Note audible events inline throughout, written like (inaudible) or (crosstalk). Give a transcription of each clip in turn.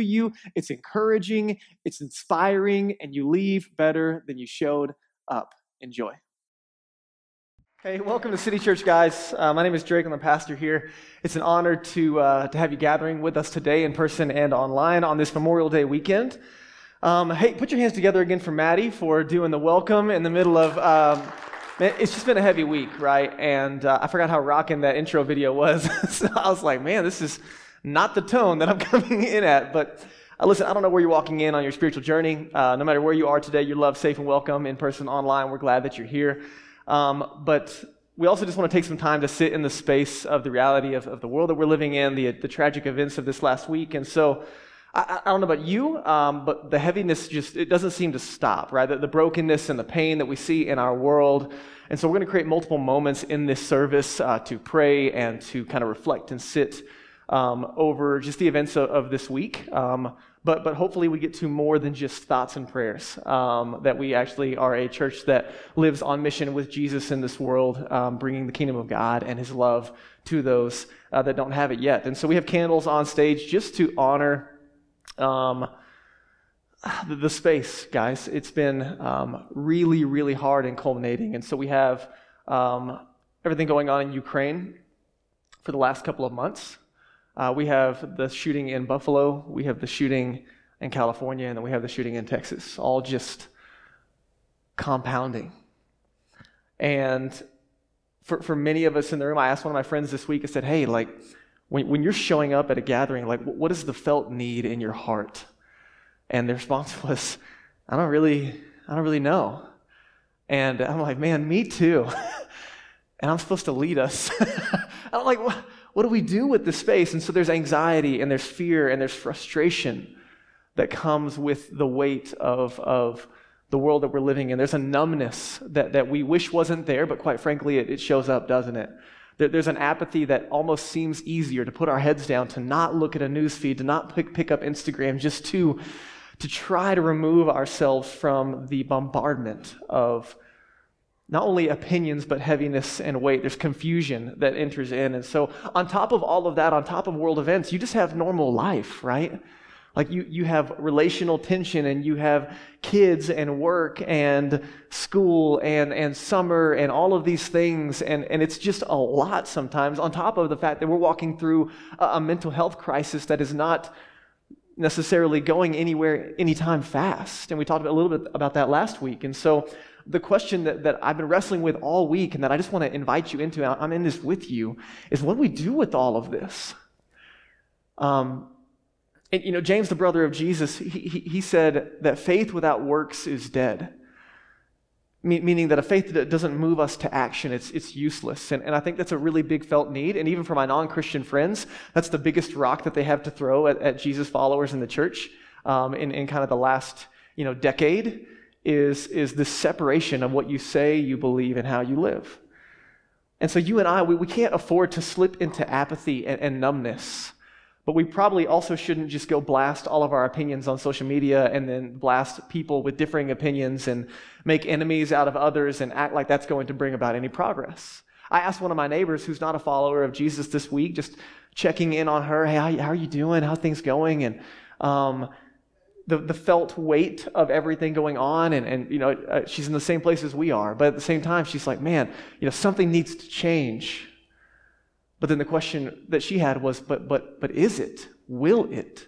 you, it's encouraging, it's inspiring, and you leave better than you showed up. Enjoy. Hey, welcome to City Church, guys. Uh, my name is Drake. I'm the pastor here. It's an honor to, uh, to have you gathering with us today in person and online on this Memorial Day weekend. Um, hey, put your hands together again for Maddie for doing the welcome in the middle of. Um, man, it's just been a heavy week, right? And uh, I forgot how rocking that intro video was. (laughs) so I was like, man, this is not the tone that I'm (laughs) coming in at. But uh, listen, I don't know where you're walking in on your spiritual journey. Uh, no matter where you are today, you're loved, safe, and welcome in person, online. We're glad that you're here. Um, but we also just want to take some time to sit in the space of the reality of, of the world that we're living in, the, the tragic events of this last week. And so, I, I don't know about you, um, but the heaviness just, it doesn't seem to stop, right? The, the brokenness and the pain that we see in our world. And so we're going to create multiple moments in this service uh, to pray and to kind of reflect and sit um, over just the events of, of this week. Um, but, but hopefully, we get to more than just thoughts and prayers. Um, that we actually are a church that lives on mission with Jesus in this world, um, bringing the kingdom of God and his love to those uh, that don't have it yet. And so, we have candles on stage just to honor. Um, the, space, guys, it's been um, really, really hard and culminating. And so we have everything going on in Ukraine for the last couple of months. Uh, we have the shooting in Buffalo, we have the shooting in California, and then we have the shooting in Texas, all just compounding. And for, for many of us in the room, I asked one of my friends this week, I said, hey, like, when, when you're showing up at a gathering, like, what is the felt need in your heart? And the response (laughs) was, I don't really, I don't really know. And I'm like, man, me too. (laughs) and I'm supposed to lead us. (laughs) I'm like, what? What do we do with this space? And so there's anxiety and there's fear and there's frustration that comes with the weight of, of the world that we're living in. There's a numbness that, that we wish wasn't there, but quite frankly, it, it shows up, doesn't it? There, there's an apathy that almost seems easier to put our heads down, to not look at a news feed, to not pick, pick up Instagram, just to, to try to remove ourselves from the bombardment of not only opinions, but heaviness and weight. There's confusion that enters in. And so, on top of all of that, on top of world events, you just have normal life, right? Like you, you have relational tension and you have kids and work and school and, and summer and all of these things. And, and it's just a lot sometimes, on top of the fact that we're walking through a, a mental health crisis that is not necessarily going anywhere anytime fast. And we talked a little bit about that last week. And so the question that, that I've been wrestling with all week and that I just want to invite you into, I'm in this with you, is what do we do with all of this? Um, and, you know, James, the brother of Jesus, he, he, he said that faith without works is dead. meaning that a faith that doesn't move us to action, it's, it's useless. And, and I think that's a really big felt need. And even for my non Christian friends, that's the biggest rock that they have to throw at, at Jesus followers in the church um, in, in kind of the last you know, decade is, is this separation of what you say you believe and how you live. And so you and I, we, we can't afford to slip into apathy and, and numbness. But we probably also shouldn't just go blast all of our opinions on social media and then blast people with differing opinions and make enemies out of others and act like that's going to bring about any progress. I asked one of my neighbors who's not a follower of Jesus this week, just checking in on her. Hey, how, how are you doing? How things going? And um, the, the felt weight of everything going on and, and you know uh, she's in the same place as we are but at the same time she's like man you know something needs to change. But then the question that she had was but but but is it? Will it?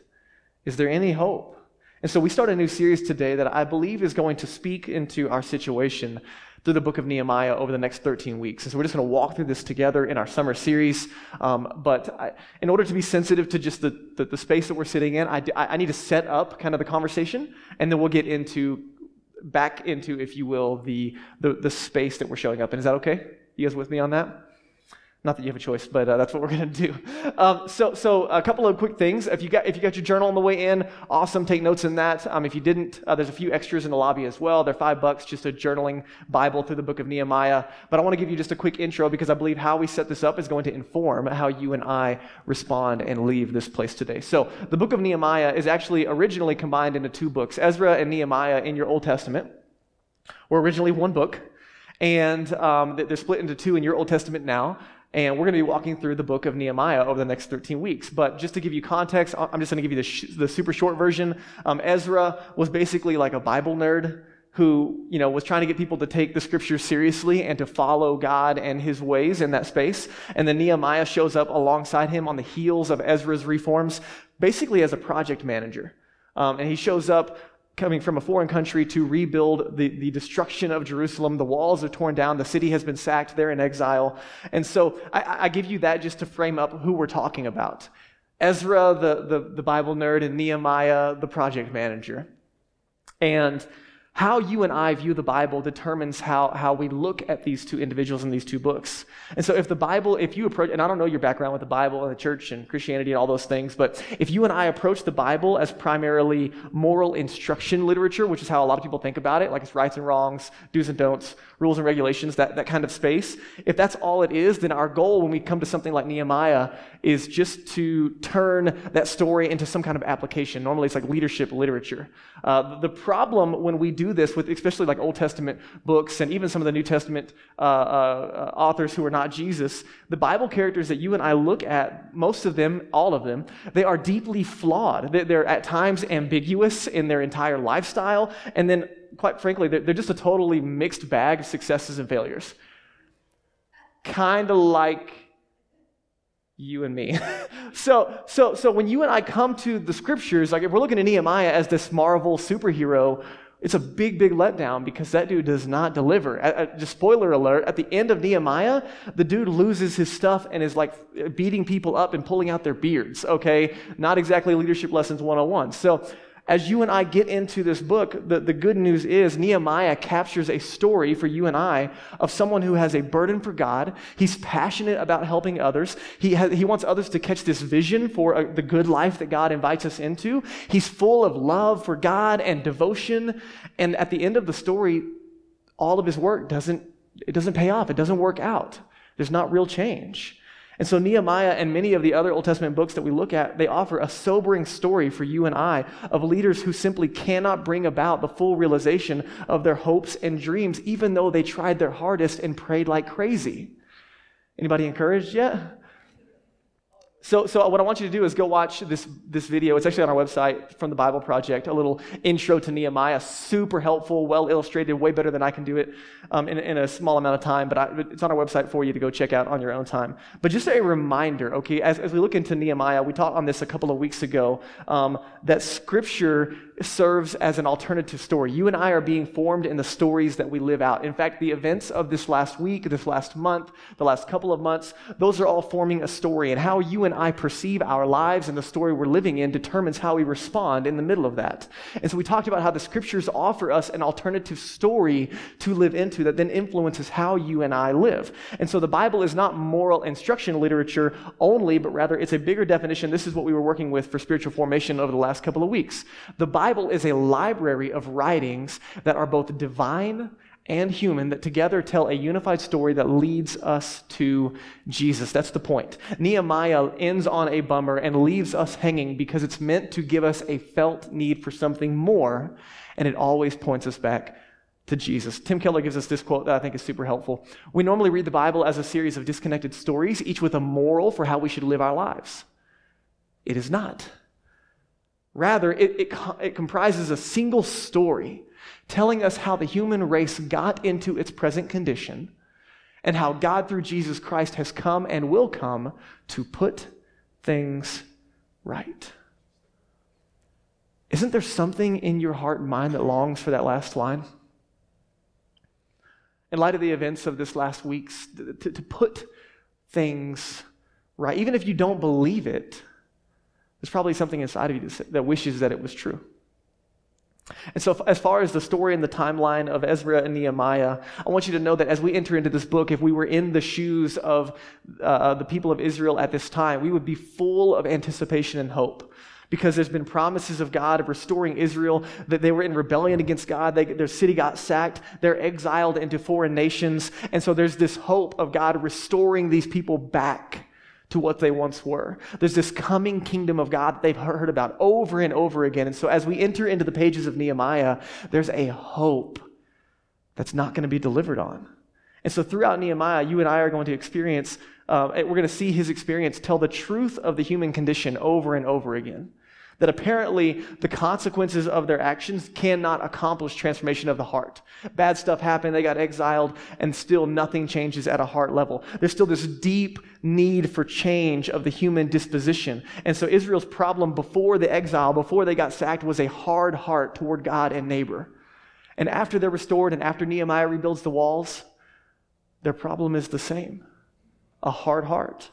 Is there any hope? And so we start a new series today that i believe is going to speak into our situation through the book of Nehemiah over the next 13 weeks. And so we're just going to walk through this together in our summer series. Um, but I, in order to be sensitive to just the, the, the space that we're sitting in, I, I need to set up kind of the conversation, and then we'll get into back into, if you will, the, the, the space that we're showing up in. Is that okay? You guys with me on that? Not that you have a choice, but uh, that's what we're going to do. Um, so, so a couple of quick things. If you got if you got your journal on the way in, awesome. Take notes in that. Um, if you didn't, uh, there's a few extras in the lobby as well. They're five bucks, just a journaling Bible through the book of Nehemiah. But I want to give you just a quick intro because I believe how we set this up is going to inform how you and I respond and leave this place today. So, the book of Nehemiah is actually originally combined into two books. Ezra and Nehemiah in your Old Testament were originally one book, and um, they're split into two in your Old Testament now. And we're going to be walking through the book of Nehemiah over the next 13 weeks. But just to give you context, I'm just going to give you the, sh- the super short version. Um, Ezra was basically like a Bible nerd who, you know, was trying to get people to take the scriptures seriously and to follow God and his ways in that space. And then Nehemiah shows up alongside him on the heels of Ezra's reforms, basically as a project manager. Um, and he shows up coming from a foreign country to rebuild the, the destruction of Jerusalem. The walls are torn down, the city has been sacked, they're in exile. And so I, I give you that just to frame up who we're talking about Ezra, the, the, the Bible nerd, and Nehemiah, the project manager. And how you and I view the Bible determines how, how we look at these two individuals in these two books. And so, if the Bible, if you approach, and I don't know your background with the Bible and the church and Christianity and all those things, but if you and I approach the Bible as primarily moral instruction literature, which is how a lot of people think about it, like it's rights and wrongs, do's and don'ts, rules and regulations, that, that kind of space, if that's all it is, then our goal when we come to something like Nehemiah is just to turn that story into some kind of application. Normally, it's like leadership literature. Uh, the problem when we do this with especially like Old Testament books and even some of the New Testament uh, uh, authors who are not Jesus, the Bible characters that you and I look at, most of them, all of them, they are deeply flawed. They're at times ambiguous in their entire lifestyle, and then, quite frankly, they're just a totally mixed bag of successes and failures. Kind of like you and me. (laughs) so, so, so when you and I come to the scriptures, like if we're looking at Nehemiah as this Marvel superhero, it's a big, big letdown because that dude does not deliver. just spoiler alert, at the end of Nehemiah, the dude loses his stuff and is like beating people up and pulling out their beards, okay? Not exactly leadership lessons 101. So as you and I get into this book, the, the good news is Nehemiah captures a story for you and I of someone who has a burden for God. He's passionate about helping others. He, has, he wants others to catch this vision for a, the good life that God invites us into. He's full of love for God and devotion. And at the end of the story, all of his work doesn't, it doesn't pay off. It doesn't work out. There's not real change. And so, Nehemiah and many of the other Old Testament books that we look at, they offer a sobering story for you and I of leaders who simply cannot bring about the full realization of their hopes and dreams, even though they tried their hardest and prayed like crazy. Anybody encouraged yet? So, so what I want you to do is go watch this, this video. It's actually on our website from the Bible Project, a little intro to Nehemiah. Super helpful, well illustrated, way better than I can do it um, in, in, a small amount of time. But I, it's on our website for you to go check out on your own time. But just a reminder, okay, as, as we look into Nehemiah, we talked on this a couple of weeks ago, um, that Scripture serves as an alternative story. You and I are being formed in the stories that we live out. In fact, the events of this last week, this last month, the last couple of months, those are all forming a story. And how you and I perceive our lives and the story we're living in determines how we respond in the middle of that. And so we talked about how the scriptures offer us an alternative story to live into that then influences how you and I live. And so the Bible is not moral instruction literature only, but rather it's a bigger definition. This is what we were working with for spiritual formation over the last couple of weeks. The Bible Bible is a library of writings that are both divine and human that together tell a unified story that leads us to Jesus. That's the point. Nehemiah ends on a bummer and leaves us hanging because it's meant to give us a felt need for something more, and it always points us back to Jesus. Tim Keller gives us this quote that I think is super helpful. We normally read the Bible as a series of disconnected stories, each with a moral for how we should live our lives. It is not. Rather, it, it, it, comprises a single story telling us how the human race got into its present condition and how God, through Jesus Christ, has come and will come to put things right. Isn't there something in your heart and mind that longs for that last line? In light of the events of this last week, to, to put things right, even if you don't believe it, there's probably something inside of you that wishes that it was true. And so, as far as the story and the timeline of Ezra and Nehemiah, I want you to know that as we enter into this book, if we were in the shoes of uh, the people of Israel at this time, we would be full of anticipation and hope. Because there's been promises of God of restoring Israel, that they were in rebellion against God, they, their city got sacked, they're exiled into foreign nations. And so there's this hope of God restoring these people back to what they once were. There's this coming kingdom of God that they've heard about over and over again. And so as we enter into the pages of Nehemiah, there's a hope that's not going to be delivered on. And so throughout Nehemiah, you and I are going to experience, uh, we're going to see his experience tell the truth of the human condition over and over again that apparently the consequences of their actions cannot accomplish transformation of the heart. Bad stuff happened, they got exiled, and still nothing changes at a heart level. There's still this deep need for change of the human disposition. And so Israel's problem before the exile, before they got sacked, was a hard heart toward God and neighbor. And after they're restored and after Nehemiah rebuilds the walls, their problem is the same a hard heart.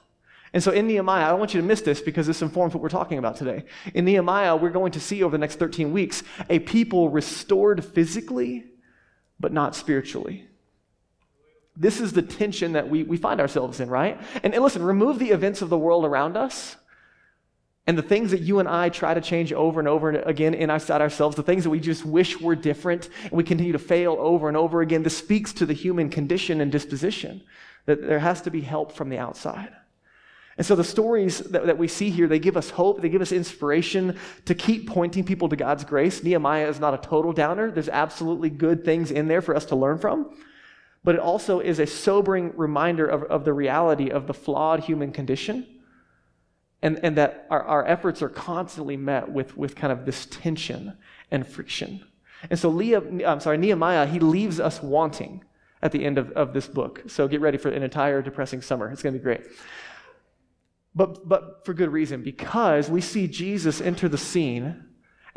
And so in Nehemiah, I don't want you to miss this because this informs what we're talking about today. In Nehemiah, we're going to see over the next 13 weeks a people restored physically, but not spiritually. This is the tension that we, we find ourselves in, right? And, and listen, remove the events of the world around us and the things that you and I try to change over and over again inside ourselves, the things that we just wish were different, and we continue to fail over and over again. This speaks to the human condition and disposition that there has to be help from the outside. And so the stories that, that, we see here, they give us hope, they give us inspiration to keep pointing people to God's grace. Nehemiah is not a total downer. There's absolutely good things in there for us to learn from. But it also is a sobering reminder of, of the reality of the flawed human condition. And, and that our, our efforts are constantly met with, with kind of this tension and friction. And so Leah, I'm sorry, Nehemiah, he leaves us wanting at the end of, of this book. So get ready for an entire depressing summer. It's going to be great. But, but for good reason, because we see Jesus enter the scene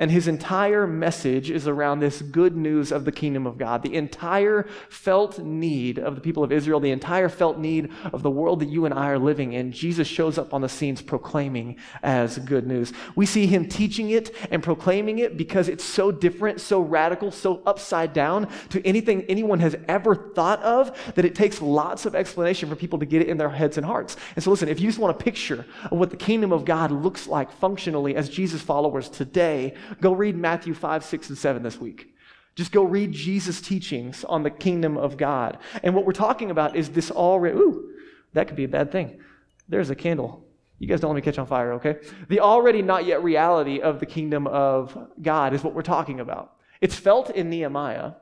and his entire message is around this good news of the kingdom of God. The entire felt need of the people of Israel, the entire felt need of the world that you and I are living in, Jesus shows up on the scenes proclaiming as good news. We see him teaching it and proclaiming it because it's so different, so radical, so upside down to anything anyone has ever thought of that it takes lots of explanation for people to get it in their heads and hearts. And so, listen, if you just want a picture of what the kingdom of God looks like functionally as Jesus followers today, Go read Matthew 5, 6, and 7 this week. Just go read Jesus' teachings on the kingdom of God. And what we're talking about is this already, ooh, that could be a bad thing. There's a candle. You guys don't let me catch on fire, okay? The already not yet reality of the kingdom of God is what we're talking about. It's felt in Nehemiah.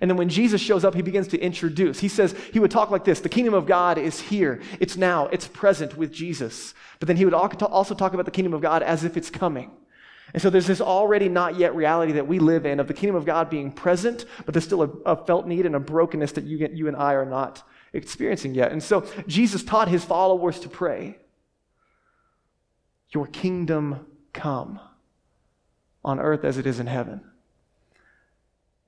And then when Jesus shows up, he begins to introduce. He says, he would talk like this The kingdom of God is here. It's now. It's present with Jesus. But then he would also talk about the kingdom of God as if it's coming. And so there's this already not yet reality that we live in of the kingdom of God being present, but there's still a, a felt need and a brokenness that you, you and I are not experiencing yet. And so Jesus taught his followers to pray, Your kingdom come on earth as it is in heaven.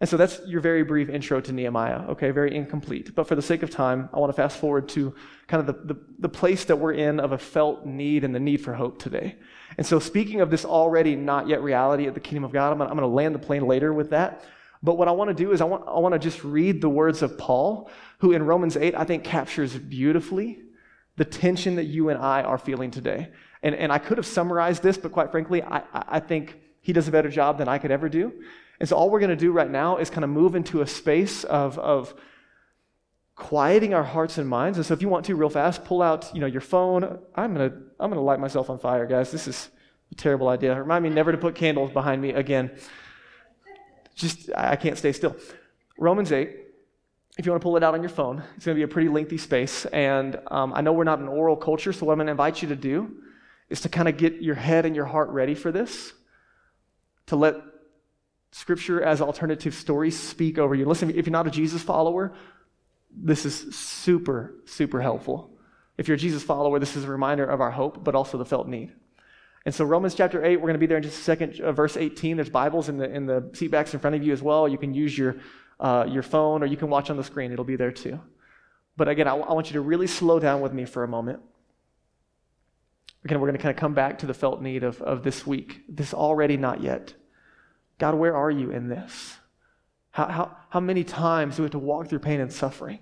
And so that's your very brief intro to Nehemiah, okay? Very incomplete. But for the sake of time, I want to fast forward to kind of the, the, the, place that we're in of a felt need and the need for hope today. And so, speaking of this already not yet reality of the kingdom of God, I'm going to land the plane later with that. But what I want to do is I want, I want to just read the words of Paul, who in Romans 8, I think captures beautifully the tension that you and I are feeling today. And, and I could have summarized this, but quite frankly, I, I think he does a better job than I could ever do. And so all we're going to do right now is kind of move into a space of, of quieting our hearts and minds. And so if you want to real fast, pull out, you know, your phone. I'm going to I'm going to light myself on fire, guys. This is a terrible idea. Remind me never to put candles behind me again. Just I can't stay still. Romans 8 if you want to pull it out on your phone, it's going to be a pretty lengthy space. And um, I know we're not an oral culture, so what I'm going to invite you to do is to kind of get your head and your heart ready for this, to let Scripture as alternative stories speak over you. Listen, if you're not a Jesus follower, this is super, super helpful. If you're a Jesus follower, this is a reminder of our hope, but also the felt need. And so, Romans chapter 8, we're going to be there in just a second. Uh, verse 18, there's Bibles in the, in the seat backs in front of you as well. You can use your, uh, your phone or you can watch on the screen, it'll be there too. But again, I, I want you to really slow down with me for a moment. Again, we're going to kind of come back to the felt need of, of this week, this already not yet God, where are you in this? How, how, how many times do we have to walk through pain and suffering?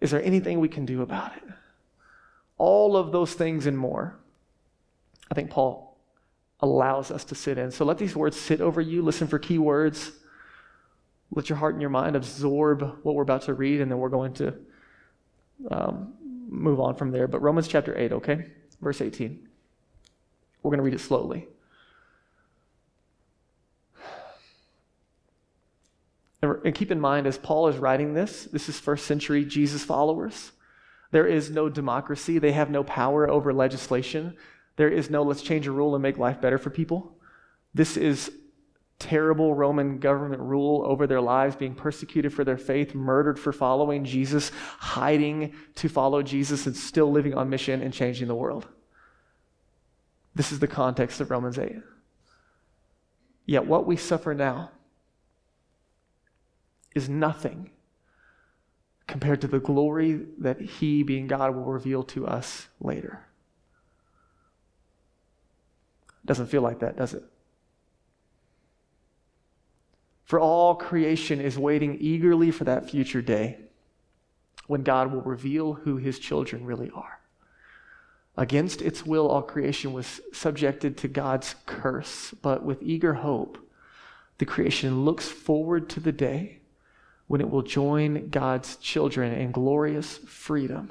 Is there anything we can do about it? All of those things and more, I think Paul allows us to sit in. So let these words sit over you. Listen for key words. Let your heart and your mind absorb what we're about to read, and then we're going to um, move on from there. But Romans chapter 8, okay? Verse 18. We're going to read it slowly. And keep in mind, as Paul is writing this, this is first century Jesus followers. There is no democracy, they have no power over legislation. There is no let's change a rule and make life better for people. This is terrible Roman government rule over their lives, being persecuted for their faith, murdered for following Jesus, hiding to follow Jesus, and still living on mission and changing the world. This is the context of Romans 8. Yet what we suffer now is nothing compared to the glory that He, being God, will reveal to us later. Doesn't feel like that, does it? For all creation is waiting eagerly for that future day when God will reveal who His children really are. Against its will, all creation was subjected to God's curse, but with eager hope, the creation looks forward to the day when it will join God's children in glorious freedom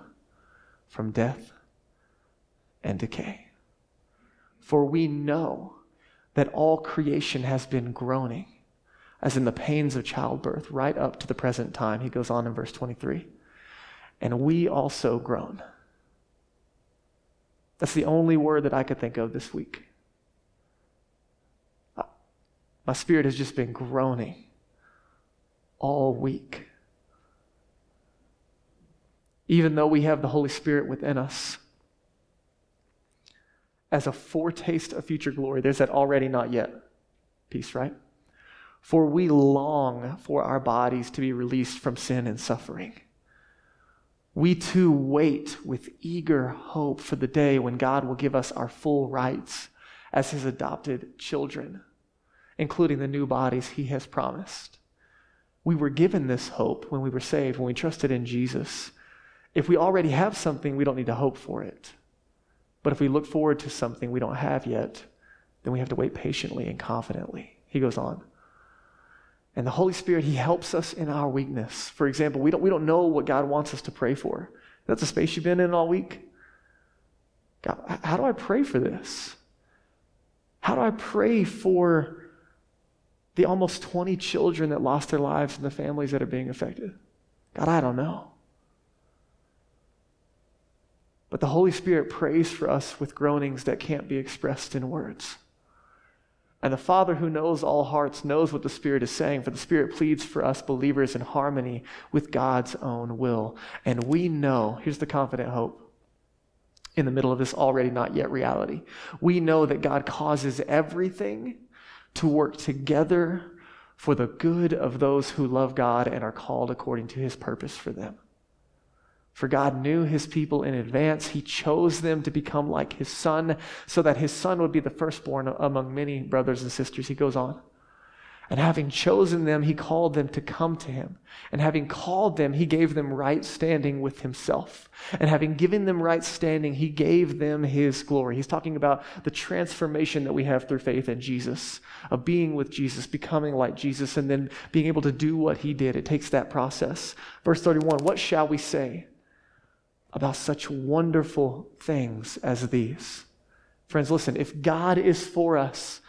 from death and decay. For we know that all creation has been groaning, as in the pains of childbirth, right up to the present time. He goes on in verse 23. And we also groan. That's the only word that I could think of this week. Uh, my spirit has just been groaning all week. Even though we have the Holy Spirit within us, as a foretaste of future glory, there's that already not yet piece, right? For we long for our bodies to be released from sin and suffering. We too wait with eager hope for the day when God will give us our full rights as his adopted children, including the new bodies he has promised. We were given this hope when we were saved, when we trusted in Jesus. If we already have something, we don't need to hope for it. But if we look forward to something we don't have yet, then we have to wait patiently and confidently. He goes on. And the Holy Spirit, He helps us in our weakness. For example, we don't, we don't know what God wants us to pray for. That's a space you've been in all week. God, how do I pray for this? How do I pray for the almost 20 children that lost their lives and the families that are being affected? God, I don't know. But the Holy Spirit prays for us with groanings that can't be expressed in words. And the Father who knows all hearts knows what the Spirit is saying, for the Spirit pleads for us believers in harmony with God's own will. And we know, here's the confident hope in the middle of this already not yet reality. We know that God causes everything to work together for the good of those who love God and are called according to his purpose for them. For God knew his people in advance. He chose them to become like his son so that his son would be the firstborn among many brothers and sisters. He goes on. And having chosen them, he called them to come to him. And having called them, he gave them right standing with himself. And having given them right standing, he gave them his glory. He's talking about the transformation that we have through faith in Jesus, of being with Jesus, becoming like Jesus, and then being able to do what he did. It takes that process. Verse 31 What shall we say about such wonderful things as these? Friends, listen, if God is for us,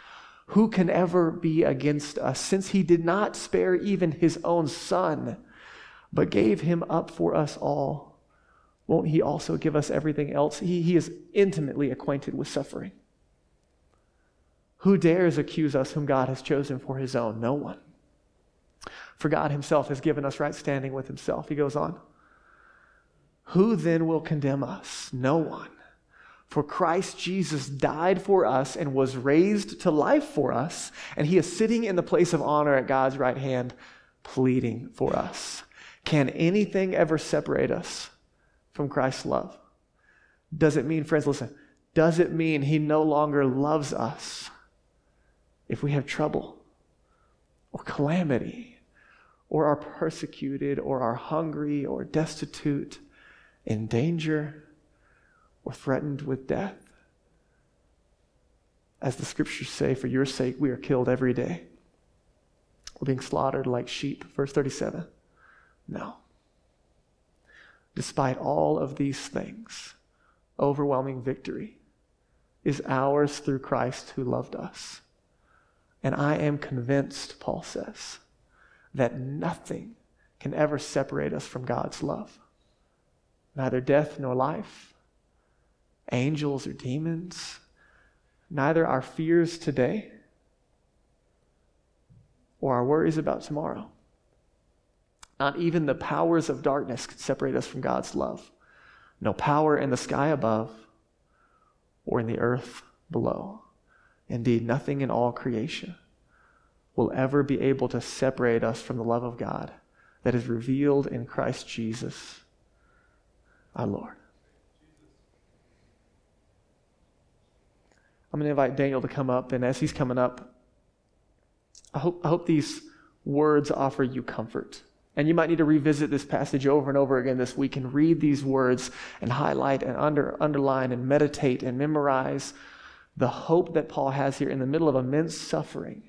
who can ever be against us? Since he did not spare even his own son, but gave him up for us all, won't he also give us everything else? He, he is intimately acquainted with suffering. Who dares accuse us whom God has chosen for his own? No one. For God himself has given us right standing with himself. He goes on. Who then will condemn us? No one. For Christ Jesus died for us and was raised to life for us, and he is sitting in the place of honor at God's right hand, pleading for us. Can anything ever separate us from Christ's love? Does it mean, friends, listen, does it mean he no longer loves us? if we have trouble or calamity or are persecuted or are hungry or destitute, in danger, or threatened with death. As the scriptures say, for your sake we are killed every day. We're being slaughtered like sheep. Verse 37. No. Despite all of these things, overwhelming victory is ours through Christ who loved us. And I am convinced, Paul says, that nothing can ever separate us from God's love. Neither death nor life, angels or demons, neither our fears today or our worries about tomorrow. Not even the powers of darkness can separate us from God's love. No power in the sky above or in the earth below. Indeed, nothing in all creation will ever be able to separate us from the love of God that is revealed in Christ Jesus, our Lord. I'm going to invite Daniel to come up, and as he's coming up, I hope, I hope these words offer you comfort. And you might need to revisit this passage over and over again this week and read these words and highlight and under, underline and meditate and memorize the hope that Paul has here in the middle of immense suffering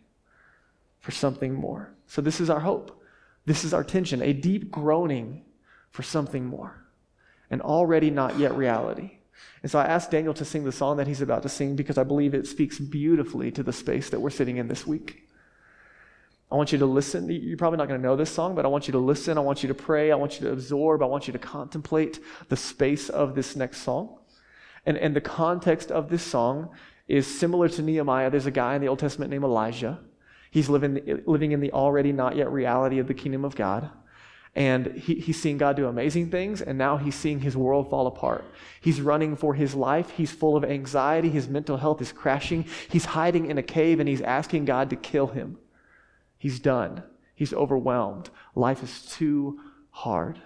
for something more. So, this is our hope. This is our tension, a deep groaning for something more, an already not yet reality. And so I asked Daniel to sing the song that he's about to sing because I believe it speaks beautifully to the space that we're sitting in this week. I want you to listen. You're probably not going to know this song, but I want you to listen. I want you to pray. I want you to absorb. I want you to contemplate the space of this next song. And, and the context of this song is similar to Nehemiah. There's a guy in the Old Testament named Elijah. He's living, living in the already not yet reality of the kingdom of God. And he, he's seeing God do amazing things, and now he's seeing his world fall apart. He's running for his life. He's full of anxiety. His mental health is crashing. He's hiding in a cave, and he's asking God to kill him. He's done. He's overwhelmed. Life is too hard.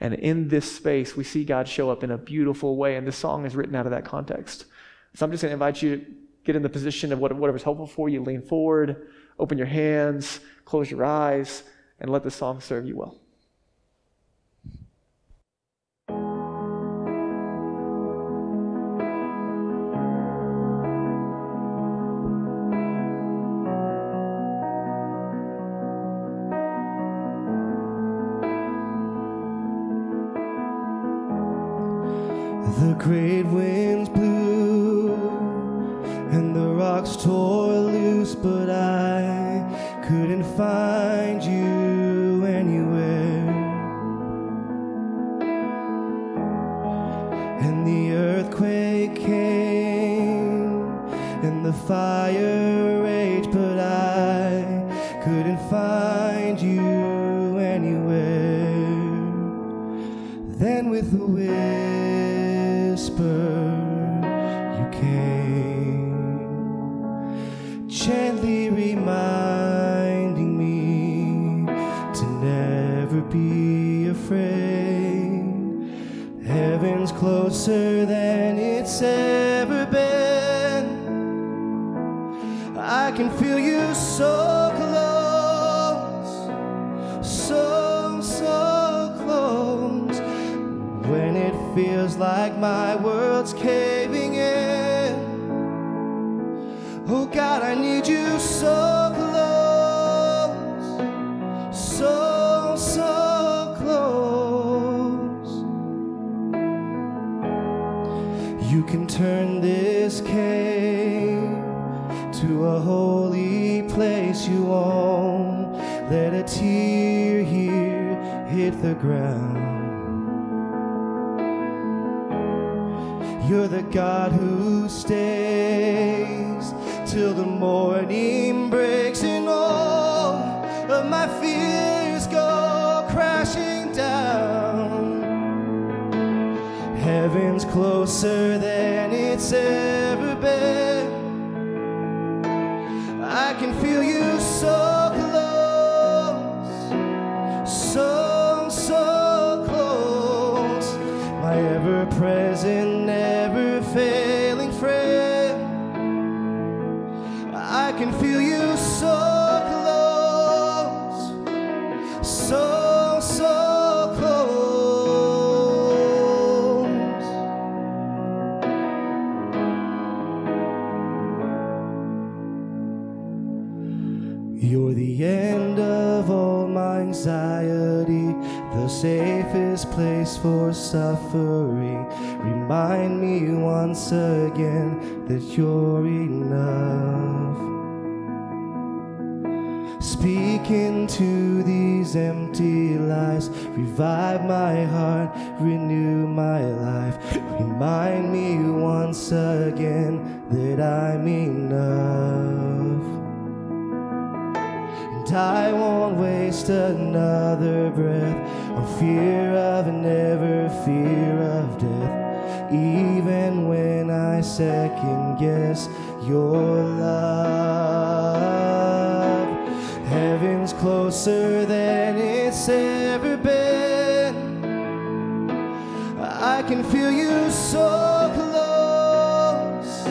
And in this space, we see God show up in a beautiful way. And this song is written out of that context. So I'm just going to invite you to get in the position of whatever's helpful for you. Lean forward, open your hands, close your eyes, and let the song serve you well. Great winds blew and the rocks tore loose, but I couldn't find you anywhere. And the earthquake came and the fire closer than it's ever been. I can feel you so close, so, so close when it feels like my world's the ground. You're the God who stays till the morning breaks and all of my fears go crashing down. Heaven's closer than it's ever been. I can feel you so for suffering. Remind me once again that you're enough. Speak into these empty lies, revive my heart, renew my life. Remind me once again that I'm enough. And I won't waste another breath on fear of never fear of death. Even when I second guess your love, heaven's closer than it's ever been. I can feel you so close,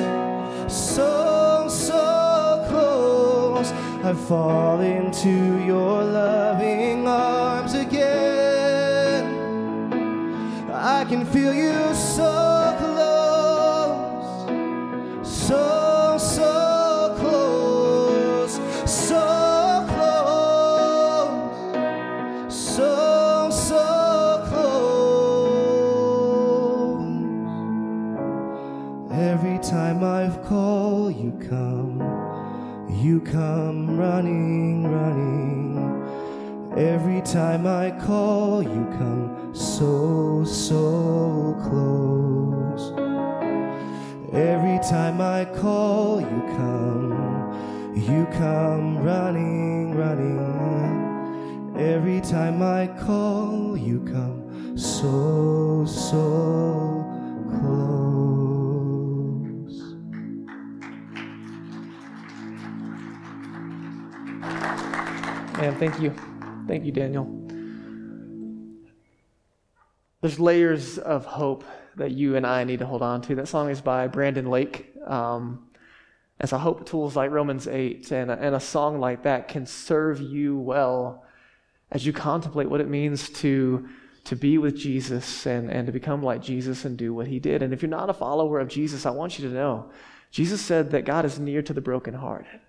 so, so close. I fall into your loving arms can feel you so close, so, so close, so close, so, so close. Every time I've called, you come, you come running, running. Every time I call, I call, you come, you come running, running. Every time I call, you come so, so close. Man, thank you. Thank you, Daniel. There's layers of hope that you and I need to hold on to. That song is by Brandon Lake. Um, and hope tools like Romans 8 and a, and a song like that can serve you well as you contemplate what it means to, to be with Jesus and, and to become like Jesus and do what he did. And if you're not a follower of Jesus, I want you to know Jesus said that God is near to the brokenhearted.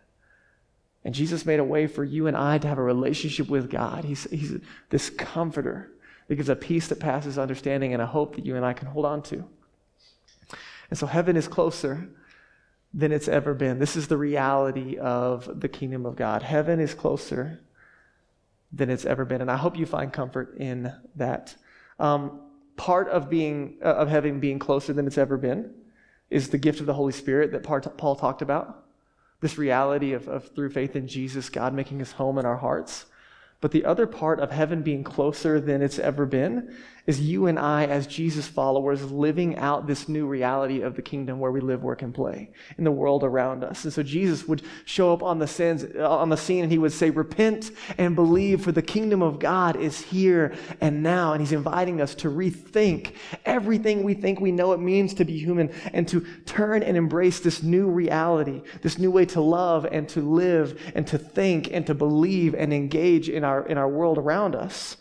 And Jesus made a way for you and I to have a relationship with God. He's, he's this comforter that gives a peace that passes understanding and a hope that you and I can hold on to. And so heaven is closer than it's ever been. This is the reality of the kingdom of God. Heaven is closer than it's ever been. And I hope you find comfort in that. Um, part of being uh, of heaven being closer than it's ever been is the gift of the Holy Spirit that Paul talked about this reality of, of through faith in Jesus, God making his home in our hearts. But the other part of heaven being closer than it's ever been is you and I, as Jesus followers, living out this new reality of the kingdom where we live, work, and play in the world around us. And so Jesus would show up on the sins, uh, on the scene and he would say, Repent and believe, for the kingdom of God is here and now. And he's inviting us to rethink everything we think we know it means to be human and to turn and embrace this new reality, this new way to love and to live and to think and to believe and engage in our, in our world around us.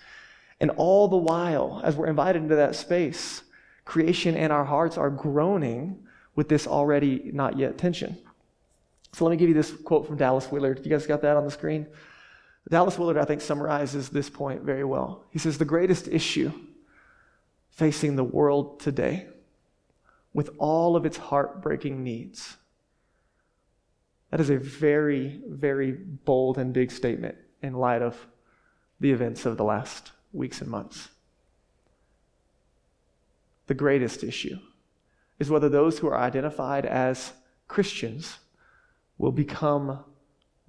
And all the while, as we're invited into that space, creation and our hearts are groaning with this already not yet tension. So let me give you this quote from Dallas Willard. You guys got that on the screen? Dallas Willard, I think, summarizes this point very well. He says, The greatest issue facing the world today, with all of its heartbreaking needs, that is a very, very bold and big statement in light of the events of the last weeks and months. The greatest issue is whether those who are identified as Christians will become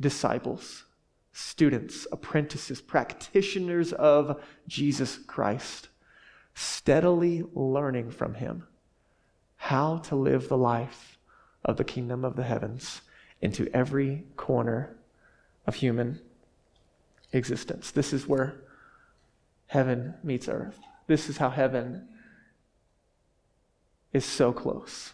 disciples, students, apprentices, practitioners of Jesus Christ, steadily learning from Him how to live the life of the kingdom of the heavens into every corner of human existence. This is where heaven meets earth. This is how heaven is so close.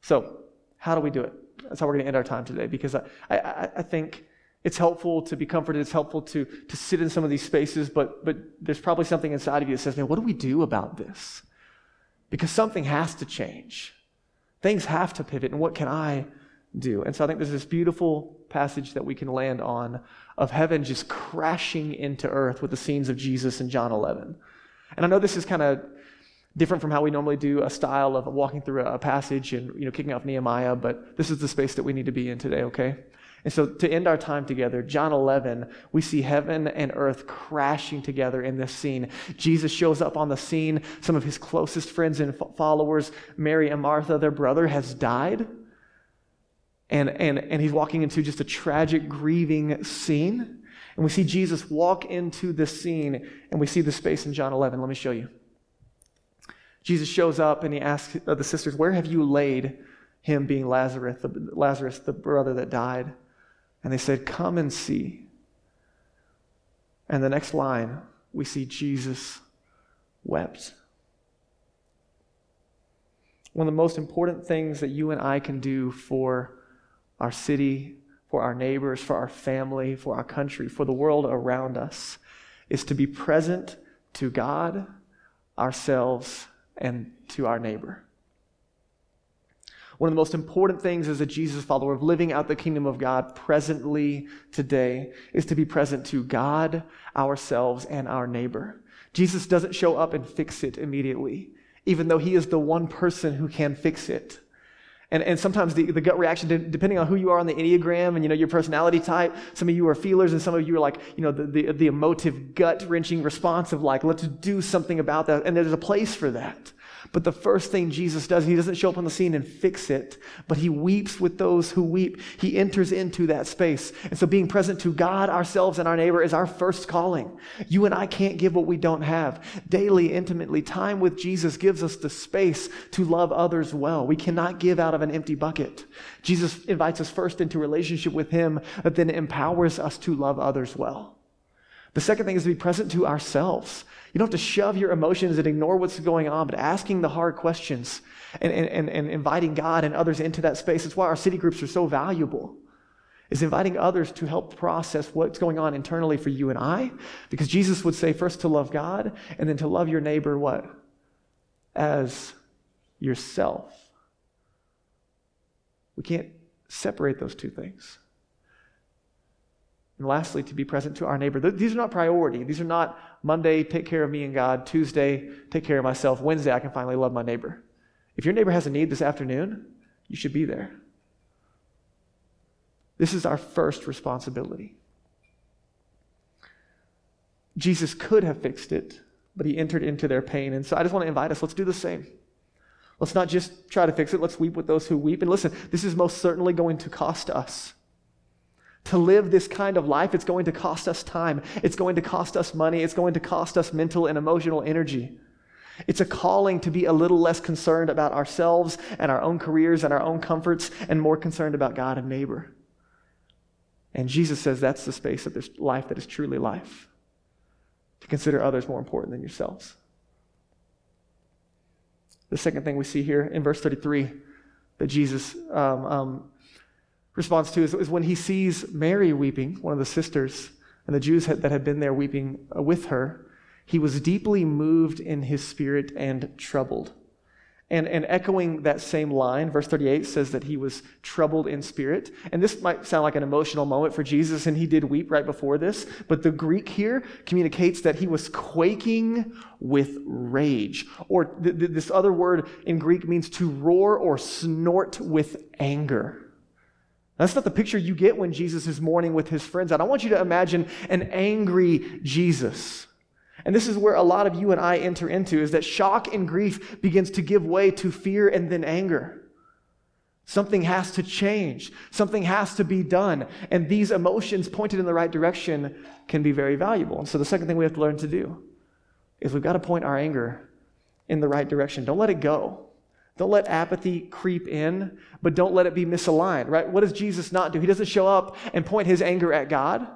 So, how do we do it? that's how we're going to end our time today because I, I, I think it's helpful to be comforted. It's helpful to, to sit in some of these spaces, but, but there's probably something inside of you that says, man, what do we do about this? Because something has to change. Things have to pivot, and what can I do? And so I think there's this beautiful passage that we can land on of heaven just crashing into earth with the scenes of Jesus in John 11. And I know this is kind of different from how we normally do a style of walking through a passage and you know kicking off Nehemiah, but this is the space that we need to be in today, okay? And so to end our time together, John 11, we see heaven and earth crashing together in this scene. Jesus shows up on the scene. Some of his closest friends and followers, Mary and Martha, their brother has died. And, and, and he's walking into just a tragic, grieving scene. And we see Jesus walk into this scene, and we see the space in John 11. Let me show you. Jesus shows up and he asks the sisters, Where have you laid him, being Lazarus, the, Lazarus, the brother that died? And they said, Come and see. And the next line, we see Jesus wept. One of the most important things that you and I can do for our city, for our neighbors, for our family, for our country, for the world around us is to be present to God, ourselves, and to our neighbor. One of the most important things as a Jesus follower of living out the kingdom of God presently today is to be present to God, ourselves, and our neighbor. Jesus doesn't show up and fix it immediately, even though he is the one person who can fix it. And, and sometimes the, the gut reaction, depending on who you are on the Enneagram and you know your personality type, some of you are feelers and some of you are like, you know, the, the, the emotive, gut-wrenching response of like, let's do something about that. And there's a place for that. But the first thing Jesus does, he doesn't show up on the scene and fix it, but he weeps with those who weep. He enters into that space. And so being present to God, ourselves, and our neighbor is our first calling. You and I can't give what we don't have. Daily, intimately, time with Jesus gives us the space to love others well. We cannot give out of an empty bucket. Jesus invites us first into relationship with him, but then empowers us to love others well. The second thing is to be present to ourselves. You don't have to shove your emotions and ignore what's going on, but asking the hard questions and, and, and inviting God and others into that space. That's why our city groups are so valuable, is inviting others to help process what's going on internally for you and I. Because Jesus would say first to love God and then to love your neighbor what? As yourself. We can't separate those two things. And lastly, to be present to our neighbor. These are not priority. These are not Monday, take care of me and God. Tuesday, take care of myself. Wednesday, I can finally love my neighbor. If your neighbor has a need this afternoon, you should be there. This is our first responsibility. Jesus could have fixed it, but he entered into their pain. And so I just want to invite us let's do the same. Let's not just try to fix it, let's weep with those who weep. And listen, this is most certainly going to cost us. To live this kind of life, it's going to cost us time. It's going to cost us money. It's going to cost us mental and emotional energy. It's a calling to be a little less concerned about ourselves and our own careers and our own comforts and more concerned about God and neighbor. And Jesus says that's the space of this life that is truly life. To consider others more important than yourselves. The second thing we see here in verse 33 that Jesus um, um, responds to is, is, when he sees Mary weeping, one of the sisters, and the Jews had, that had been there weeping uh, with her, he was deeply moved in his spirit and troubled. And, and echoing that same line, verse 38 says that he was troubled in spirit. And this might sound like an emotional moment for Jesus, and he did weep right before this. But the Greek here communicates that he was quaking with rage. Or th- th- this other word in Greek means to roar or snort with anger. That's not the picture you get when Jesus is mourning with his friends. I don't want you to imagine an angry Jesus. And this is where a lot of you and I enter into is that shock and grief begins to give way to fear and then anger. Something has to change. Something has to be done. And these emotions pointed in the right direction can be very valuable. And so the second thing we have to learn to do is we've got to point our anger in the right direction. Don't let it go. Don't let apathy creep in, but don't let it be misaligned, right? What does Jesus not do? He doesn't show up and point his anger at God.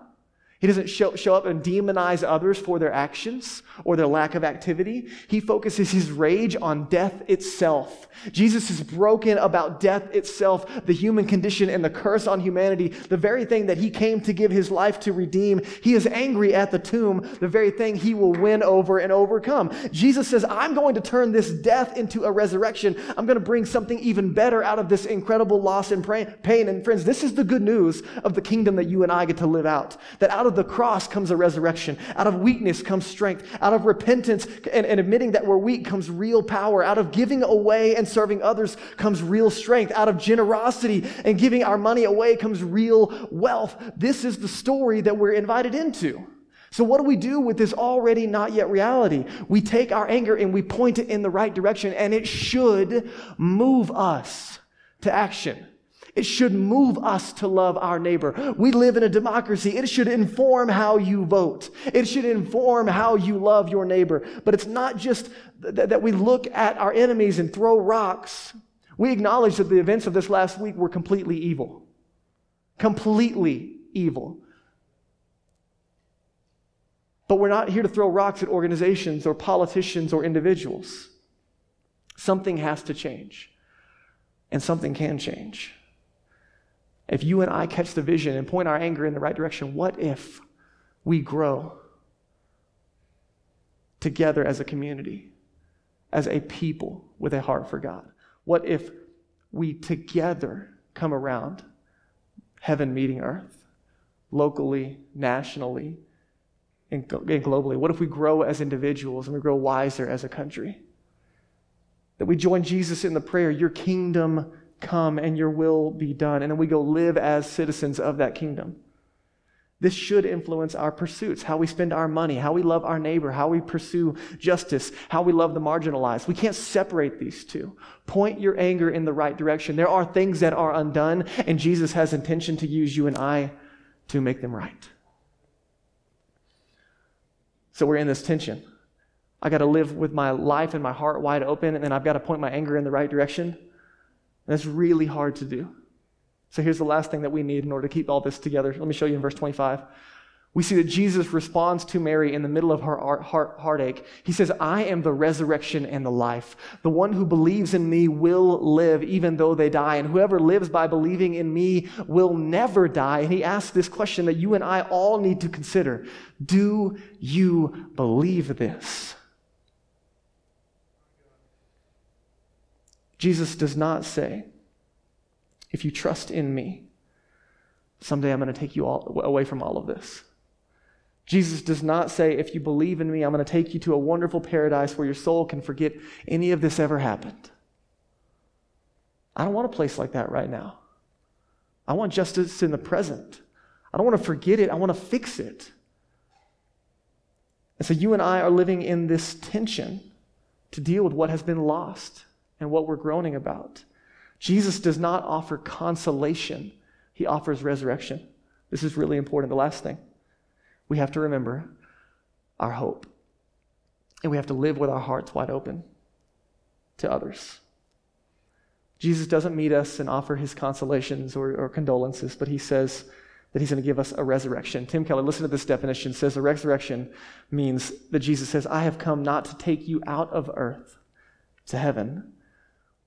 He doesn't show, show up and demonize others for their actions or their lack of activity. He focuses his rage on death itself. Jesus is broken about death itself, the human condition and the curse on humanity, the very thing that he came to give his life to redeem. He is angry at the tomb, the very thing he will win over and overcome. Jesus says, I'm going to turn this death into a resurrection. I'm going to bring something even better out of this incredible loss and pain. And friends, this is the good news of the kingdom that you and I get to live out. That out of the cross comes a resurrection. Out of weakness comes strength. Out of repentance and, and admitting that we're weak comes real power. Out of giving away and serving others comes real strength. Out of generosity and giving our money away comes real wealth. This is the story that we're invited into. So, what do we do with this already not yet reality? We take our anger and we point it in the right direction, and it should move us to action. It should move us to love our neighbor. We live in a democracy. It should inform how you vote. It should inform how you love your neighbor. But it's not just th- that we look at our enemies and throw rocks. We acknowledge that the events of this last week were completely evil. Completely evil. But we're not here to throw rocks at organizations or politicians or individuals. Something has to change, and something can change. If you and I catch the vision and point our anger in the right direction, what if we grow together as a community, as a people with a heart for God? What if we together come around heaven meeting earth, locally, nationally, and globally? What if we grow as individuals and we grow wiser as a country? That we join Jesus in the prayer, Your kingdom come and your will be done. And then we go live as citizens of that kingdom. This should influence our pursuits, how we spend our money, how we love our neighbor, how we pursue justice, how we love the marginalized. We can't separate these two. Point your anger in the right direction. There are things that are undone, and Jesus has intention to use you and I to make them right. So we're in this tension. I got to live with my life and my heart wide open, and then I've got to point my anger in the right direction. That's really hard to do. So here's the last thing that we need in order to keep all this together. Let me show you in verse 25. We see that Jesus responds to Mary in the middle of her heart, heartache. He says, I am the resurrection and the life. The one who believes in me will live even though they die. And whoever lives by believing in me will never die. And he asks this question that you and I all need to consider Do you believe this? Jesus does not say, if you trust in me, someday I'm going to take you all, away from all of this. Jesus does not say, if you believe in me, I'm going to take you to a wonderful paradise where your soul can forget any of this ever happened. I don't want a place like that right now. I want justice in the present. I don't want to forget it, I want to fix it. And so you and I are living in this tension to deal with what has been lost and what we're groaning about. Jesus does not offer consolation, he offers resurrection. This is really important. The last thing we have to remember our hope. And we have to live with our hearts wide open to others. Jesus doesn't meet us and offer his consolations or, or condolences, but he says that he's going to give us a resurrection. Tim Keller, listen to this definition, says a resurrection means that Jesus says, I have come not to take you out of earth to heaven,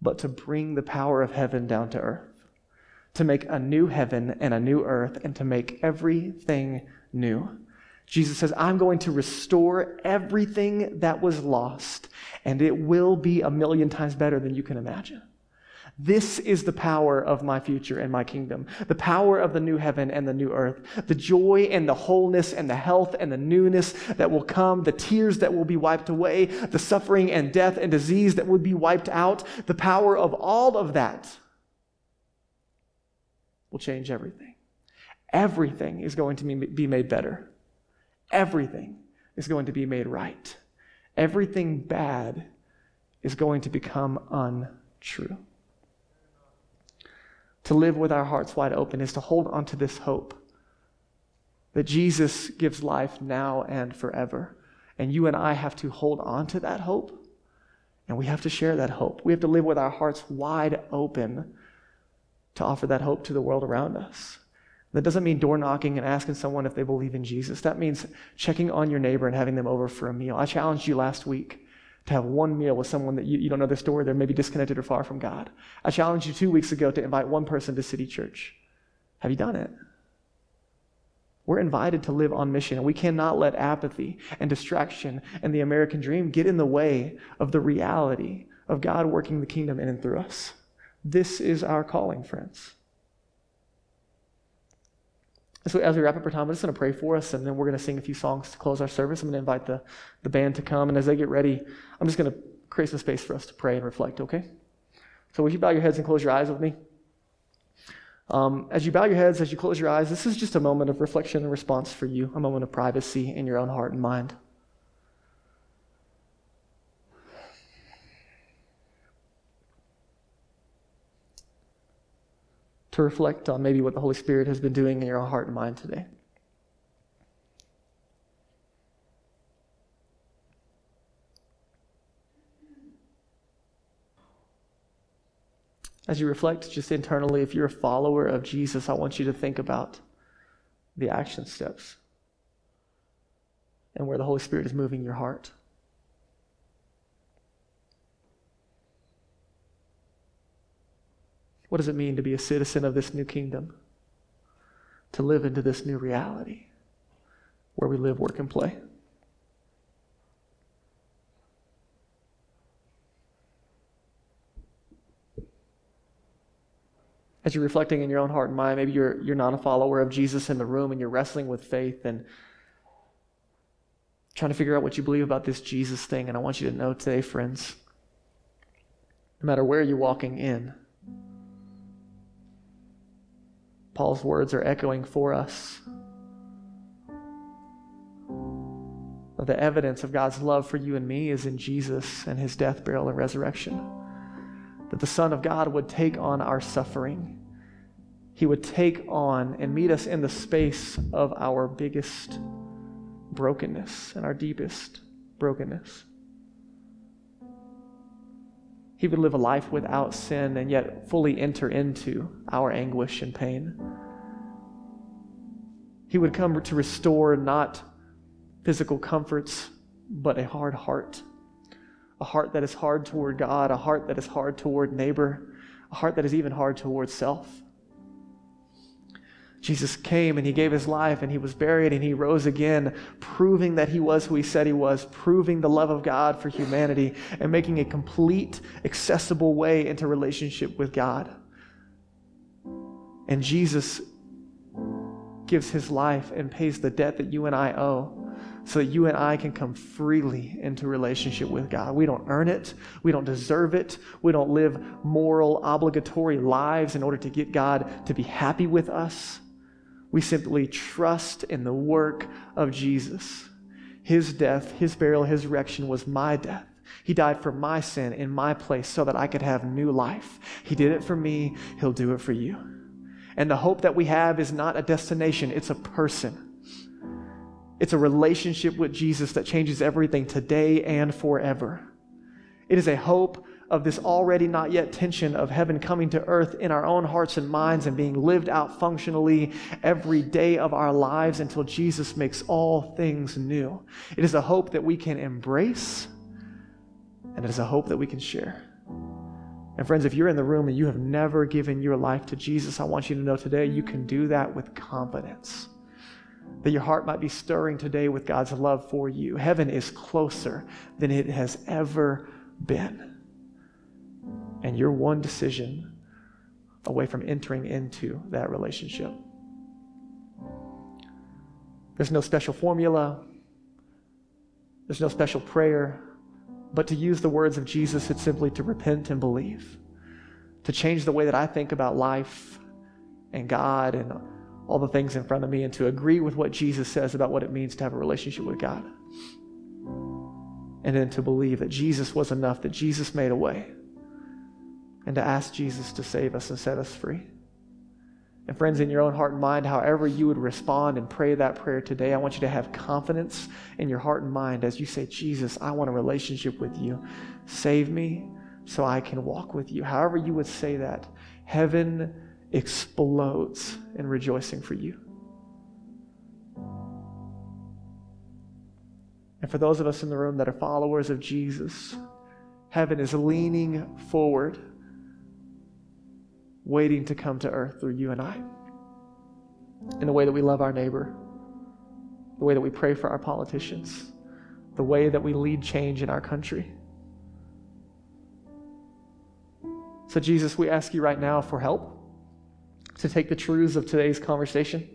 but to bring the power of heaven down to earth, to make a new heaven and a new earth, and to make everything new. Jesus says, I'm going to restore everything that was lost, and it will be a million times better than you can imagine. This is the power of my future and my kingdom. The power of the new heaven and the new earth. The joy and the wholeness and the health and the newness that will come. The tears that will be wiped away. The suffering and death and disease that would be wiped out. The power of all of that will change everything. Everything is going to be made better. Everything is going to be made right. Everything bad is going to become untrue. To live with our hearts wide open is to hold on to this hope that Jesus gives life now and forever. And you and I have to hold on to that hope, and we have to share that hope. We have to live with our hearts wide open to offer that hope to the world around us. That doesn't mean door knocking and asking someone if they believe in Jesus. That means checking on your neighbor and having them over for a meal. I challenged you last week to have one meal with someone that you, you don't know their story, they're maybe disconnected or far from God. I challenged you two weeks ago to invite one person to City Church. Have you done it? We're invited to live on mission, and we cannot let apathy and distraction and the American dream get in the way of the reality of God working the kingdom in and through us. This is our calling, friends. So as we wrap up our time, I'm just going to pray for us, and then we're going to sing a few songs to close our service. I'm going to invite the, the band to come, and as they get ready, I'm just going to create some space for us to pray and reflect, okay? So would you bow your heads and close your eyes with me? Um, as you bow your heads, as you close your eyes, this is just a moment of reflection and response for you, a moment of privacy in your own heart and mind. To reflect on maybe what the Holy Spirit has been doing in your heart and mind today. As you reflect just internally, if you're a follower of Jesus, I want you to think about the action steps and where the Holy Spirit is moving your heart. What does it mean to be a citizen of this new kingdom? To live into this new reality where we live, work, and play. As you're reflecting in your own heart and mind, maybe you're, you're not a follower of Jesus in the room and you're wrestling with faith and trying to figure out what you believe about this Jesus thing. And I want you to know today, friends, no matter where you're walking in, Paul's words are echoing for us the evidence of God's love for you and me is in Jesus and his death, burial, and resurrection. That the Son of God would take on our suffering. He would take on and meet us in the space of our biggest brokenness and our deepest brokenness. He would live a life without sin and yet fully enter into our anguish and pain. He would come to restore not physical comforts, but a hard heart. A heart that is hard toward God, a heart that is hard toward neighbor, a heart that is even hard toward self. Jesus came and he gave his life and he was buried and he rose again, proving that he was who he said he was, proving the love of God for humanity and making a complete, accessible way into relationship with God. And Jesus gives his life and pays the debt that you and I owe so that you and I can come freely into relationship with God. We don't earn it, we don't deserve it, we don't live moral, obligatory lives in order to get God to be happy with us. We simply trust in the work of Jesus. His death, his burial, his resurrection was my death. He died for my sin in my place so that I could have new life. He did it for me, he'll do it for you. And the hope that we have is not a destination, it's a person. It's a relationship with Jesus that changes everything today and forever. It is a hope of this already not yet tension of heaven coming to earth in our own hearts and minds and being lived out functionally every day of our lives until Jesus makes all things new. It is a hope that we can embrace, and it is a hope that we can share. And friends, if you're in the room and you have never given your life to Jesus, I want you to know today you can do that with confidence. That your heart might be stirring today with God's love for you. Heaven is closer than it has ever been. And you're one decision away from entering into that relationship. There's no special formula, there's no special prayer, but to use the words of Jesus, it's simply to repent and believe, to change the way that I think about life and God and all the things in front of me, and to agree with what Jesus says about what it means to have a relationship with God. And then to believe that Jesus was enough, that Jesus made a way and to ask Jesus to save us and set us free. And friends, in your own heart and mind, however you would respond and pray that prayer today, I want you to have confidence in your heart and mind as you say, Jesus, I want a relationship with you. Save me so I can walk with you. However you would say that, heaven explodes in rejoicing for you. And for those of us in the room that are followers of Jesus, heaven is leaning forward, waiting to come to earth through you and I. In the way that we love our neighbor, the way that we pray for our politicians, the way that we lead change in our country. So, Jesus, we ask you right now for help to take the truths of today's conversation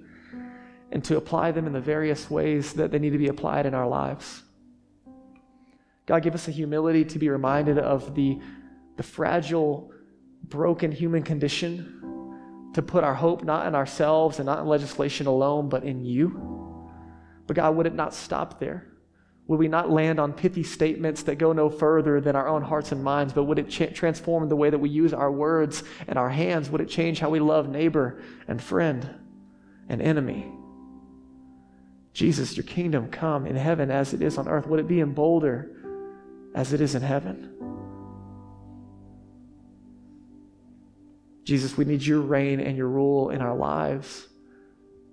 and to apply them in the various ways that they need to be applied in our lives. God, give us a humility to be reminded of the, the fragile, broken human condition, to put our hope not in ourselves and not in legislation alone, but in you. But God, would it not stop there? Would we not land on pithy statements that go no further than our own hearts and minds, but would it cha- transform the way that we use our words and our hands? Would it change how we love neighbor and friend and enemy? Jesus, your kingdom come in heaven as it is on earth. Would it be in Boulder as it is in heaven? Jesus, we need your reign and your rule in our lives.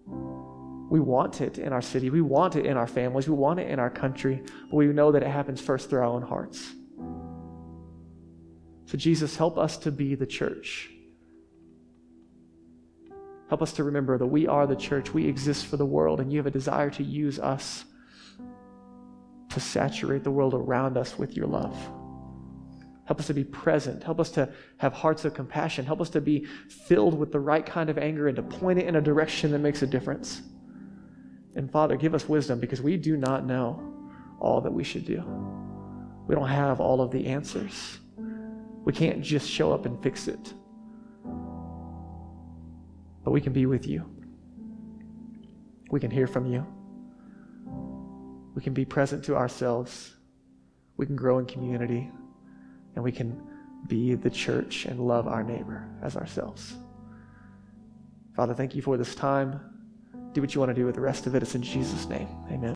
We want it in our city. We want it in our families. We want it in our country. But we know that it happens first through our own hearts. So, Jesus, help us to be the church. Help us to remember that we are the church. We exist for the world, and you have a desire to use us to saturate the world around us with your love. Help us to be present. Help us to have hearts of compassion. Help us to be filled with the right kind of anger and to point it in a direction that makes a difference. And Father, give us wisdom because we do not know all that we should do. We don't have all of the answers. We can't just show up and fix it. But we can be with you. We can hear from you. We can be present to ourselves. We can grow in community. And we can be the church and love our neighbor as ourselves. Father, thank you for this time do what you want to do with the rest of it. It's in Jesus' name. Amen.